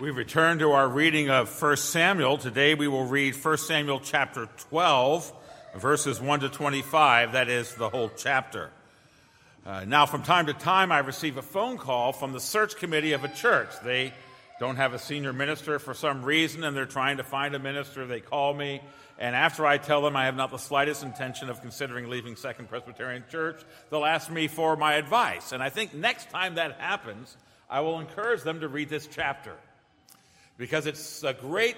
We return to our reading of 1 Samuel. Today we will read 1 Samuel chapter 12, verses 1 to 25. That is the whole chapter. Uh, now, from time to time, I receive a phone call from the search committee of a church. They don't have a senior minister for some reason, and they're trying to find a minister. They call me, and after I tell them I have not the slightest intention of considering leaving Second Presbyterian Church, they'll ask me for my advice. And I think next time that happens, I will encourage them to read this chapter because it's a great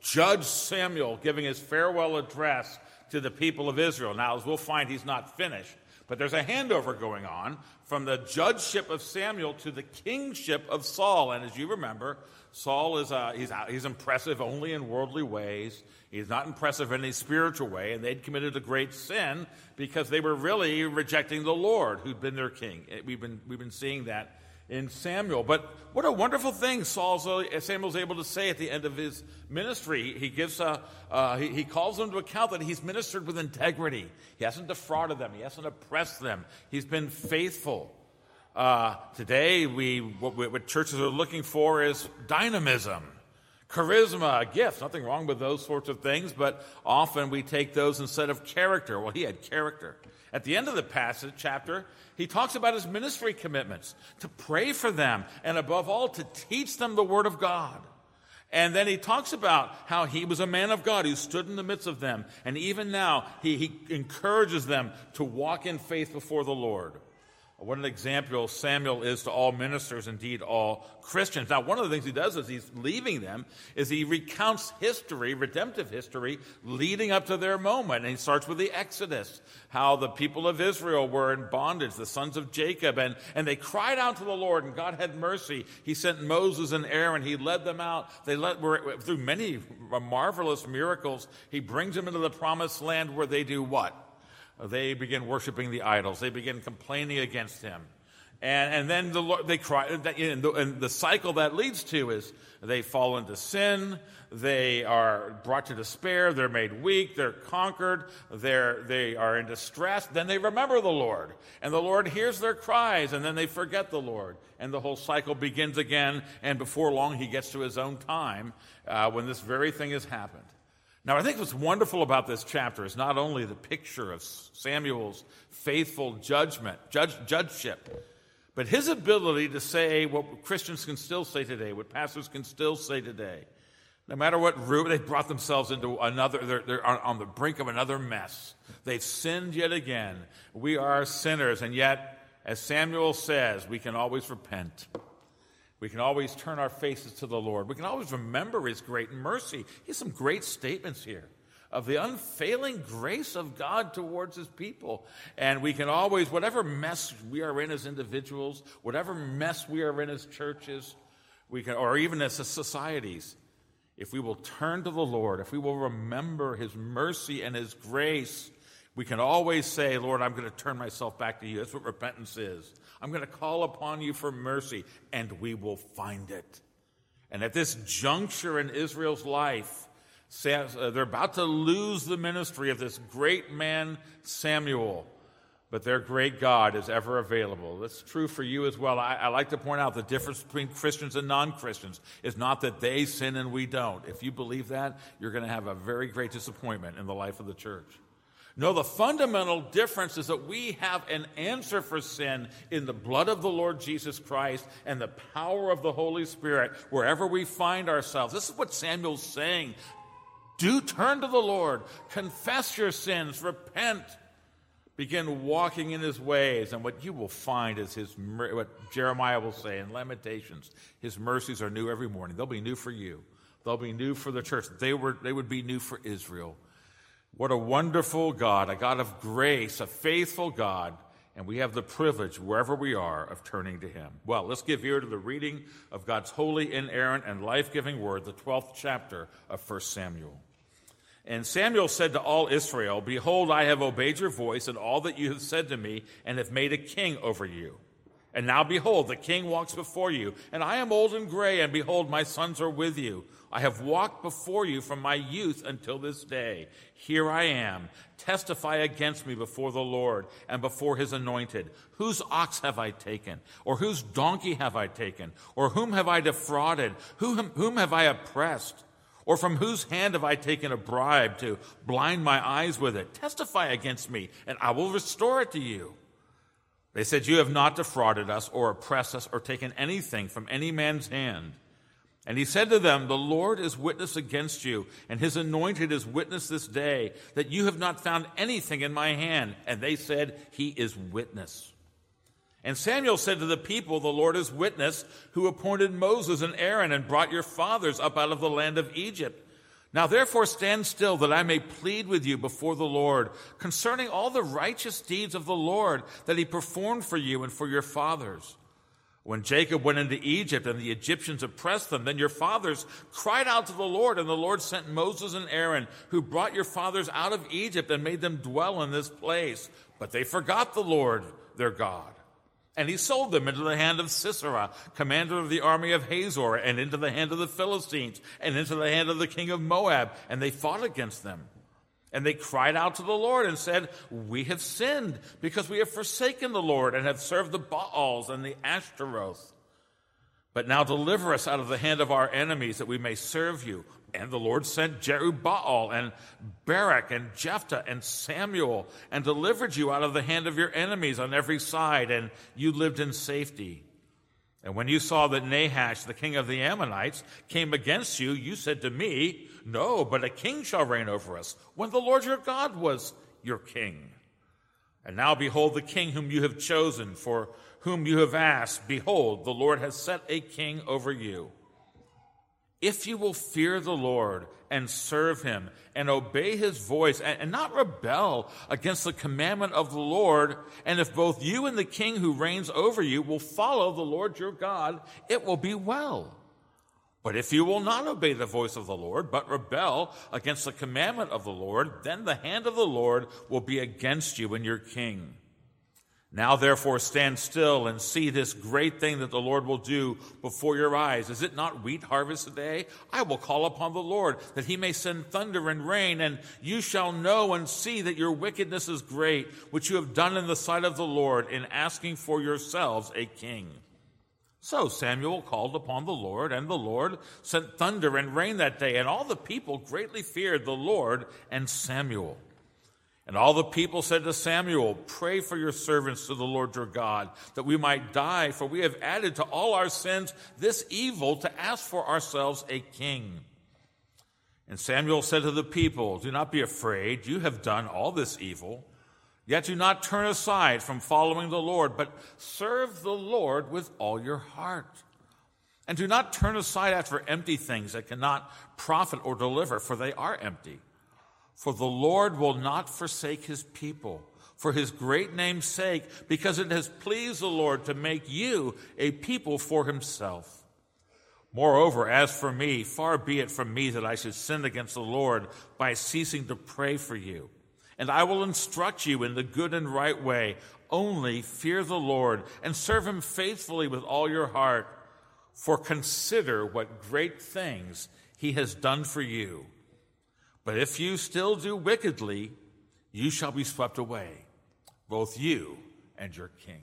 Judge Samuel giving his farewell address to the people of Israel. Now, as we'll find, he's not finished, but there's a handover going on from the judgeship of Samuel to the kingship of Saul. And as you remember, Saul is uh, he's, he's impressive only in worldly ways. He's not impressive in any spiritual way, and they'd committed a great sin because they were really rejecting the Lord, who'd been their king. We've been, we've been seeing that in Samuel. But what a wonderful thing Saul's, uh, Samuel's able to say at the end of his ministry. He gives a, uh, he, he, calls them to account that he's ministered with integrity. He hasn't defrauded them. He hasn't oppressed them. He's been faithful. Uh, today, we what, what churches are looking for is dynamism charisma, a gift. Nothing wrong with those sorts of things, but often we take those instead of character. Well, he had character. At the end of the passage, chapter, he talks about his ministry commitments to pray for them and above all to teach them the word of God. And then he talks about how he was a man of God who stood in the midst of them. And even now, he, he encourages them to walk in faith before the Lord. What an example Samuel is to all ministers, indeed all Christians. Now, one of the things he does as he's leaving them is he recounts history, redemptive history, leading up to their moment. And he starts with the Exodus, how the people of Israel were in bondage, the sons of Jacob, and, and they cried out to the Lord, and God had mercy. He sent Moses and Aaron. He led them out. They led, were, through many marvelous miracles. He brings them into the promised land where they do what? They begin worshiping the idols. They begin complaining against him. And, and then the Lord, they cry, and the, and the cycle that leads to is they fall into sin, they are brought to despair, they're made weak, they're conquered, they're, they are in distress. Then they remember the Lord, and the Lord hears their cries, and then they forget the Lord. And the whole cycle begins again, and before long he gets to his own time uh, when this very thing has happened. Now, I think what's wonderful about this chapter is not only the picture of Samuel's faithful judgment, judge, judgeship, but his ability to say what Christians can still say today, what pastors can still say today. No matter what route they've brought themselves into another, they're, they're on the brink of another mess. They've sinned yet again. We are sinners, and yet, as Samuel says, we can always repent. We can always turn our faces to the Lord. We can always remember His great mercy. He has some great statements here of the unfailing grace of God towards His people. And we can always, whatever mess we are in as individuals, whatever mess we are in as churches, we can, or even as societies, if we will turn to the Lord, if we will remember His mercy and His grace, we can always say, Lord, I'm going to turn myself back to you. That's what repentance is. I'm going to call upon you for mercy, and we will find it. And at this juncture in Israel's life, uh, they're about to lose the ministry of this great man, Samuel, but their great God is ever available. That's true for you as well. I, I like to point out the difference between Christians and non Christians is not that they sin and we don't. If you believe that, you're going to have a very great disappointment in the life of the church. No, the fundamental difference is that we have an answer for sin in the blood of the Lord Jesus Christ and the power of the Holy Spirit wherever we find ourselves. This is what Samuel's saying. Do turn to the Lord, confess your sins, repent, begin walking in his ways, and what you will find is his what Jeremiah will say in Lamentations, his mercies are new every morning. They'll be new for you. They'll be new for the church. They were they would be new for Israel. What a wonderful God, a God of grace, a faithful God, and we have the privilege, wherever we are, of turning to Him. Well, let's give ear to the reading of God's holy, inerrant, and life giving word, the 12th chapter of 1 Samuel. And Samuel said to all Israel, Behold, I have obeyed your voice and all that you have said to me, and have made a king over you. And now behold, the king walks before you, and I am old and gray, and behold, my sons are with you. I have walked before you from my youth until this day. Here I am. Testify against me before the Lord and before his anointed. Whose ox have I taken? Or whose donkey have I taken? Or whom have I defrauded? Whom, whom have I oppressed? Or from whose hand have I taken a bribe to blind my eyes with it? Testify against me, and I will restore it to you. They said, You have not defrauded us, or oppressed us, or taken anything from any man's hand. And he said to them, The Lord is witness against you, and his anointed is witness this day, that you have not found anything in my hand. And they said, He is witness. And Samuel said to the people, The Lord is witness, who appointed Moses and Aaron and brought your fathers up out of the land of Egypt. Now therefore stand still that I may plead with you before the Lord concerning all the righteous deeds of the Lord that he performed for you and for your fathers. When Jacob went into Egypt and the Egyptians oppressed them, then your fathers cried out to the Lord, and the Lord sent Moses and Aaron, who brought your fathers out of Egypt and made them dwell in this place. But they forgot the Lord, their God. And he sold them into the hand of Sisera, commander of the army of Hazor, and into the hand of the Philistines, and into the hand of the king of Moab, and they fought against them. And they cried out to the Lord and said, We have sinned because we have forsaken the Lord and have served the Baals and the Ashtaroth. But now deliver us out of the hand of our enemies that we may serve you. And the Lord sent Jerubbaal and Barak and Jephthah and Samuel and delivered you out of the hand of your enemies on every side, and you lived in safety. And when you saw that Nahash, the king of the Ammonites, came against you, you said to me, No, but a king shall reign over us, when the Lord your God was your king. And now behold the king whom you have chosen, for whom you have asked. Behold, the Lord has set a king over you. If you will fear the Lord and serve him and obey his voice and, and, not rebel against the commandment of the Lord, and if both you and the king who reigns over you will follow the Lord your God, it will be well. But if you will not obey the voice of the Lord, but rebel against the commandment of the Lord, then the hand of the Lord will be against you and your king. Now therefore stand still and see this great thing that the Lord will do before your eyes. Is it not wheat harvest today? I will call upon the Lord that he may send thunder and rain, and you shall know and see that your wickedness is great, which you have done in the sight of the Lord in asking for yourselves a king. So Samuel called upon the Lord, and the Lord sent thunder and rain that day, and all the people greatly feared the Lord and Samuel. And all the people said to Samuel, Pray for your servants to the Lord your God, that we might die, for we have added to all our sins this evil to ask for ourselves a king. And Samuel said to the people, Do not be afraid. You have done all this evil. Yet do not turn aside from following the Lord, but serve the Lord with all your heart. And do not turn aside after empty things that cannot profit or deliver, for they are empty. For the Lord will not forsake his people for his great name's sake, because it has pleased the Lord to make you a people for himself. Moreover, as for me, far be it from me that I should sin against the Lord by ceasing to pray for you. And I will instruct you in the good and right way. Only fear the Lord and serve him faithfully with all your heart. For consider what great things he has done for you. But if you still do wickedly, you shall be swept away, both you and your king.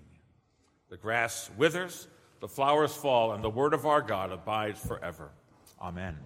The grass withers, the flowers fall, and the word of our God abides forever. Amen.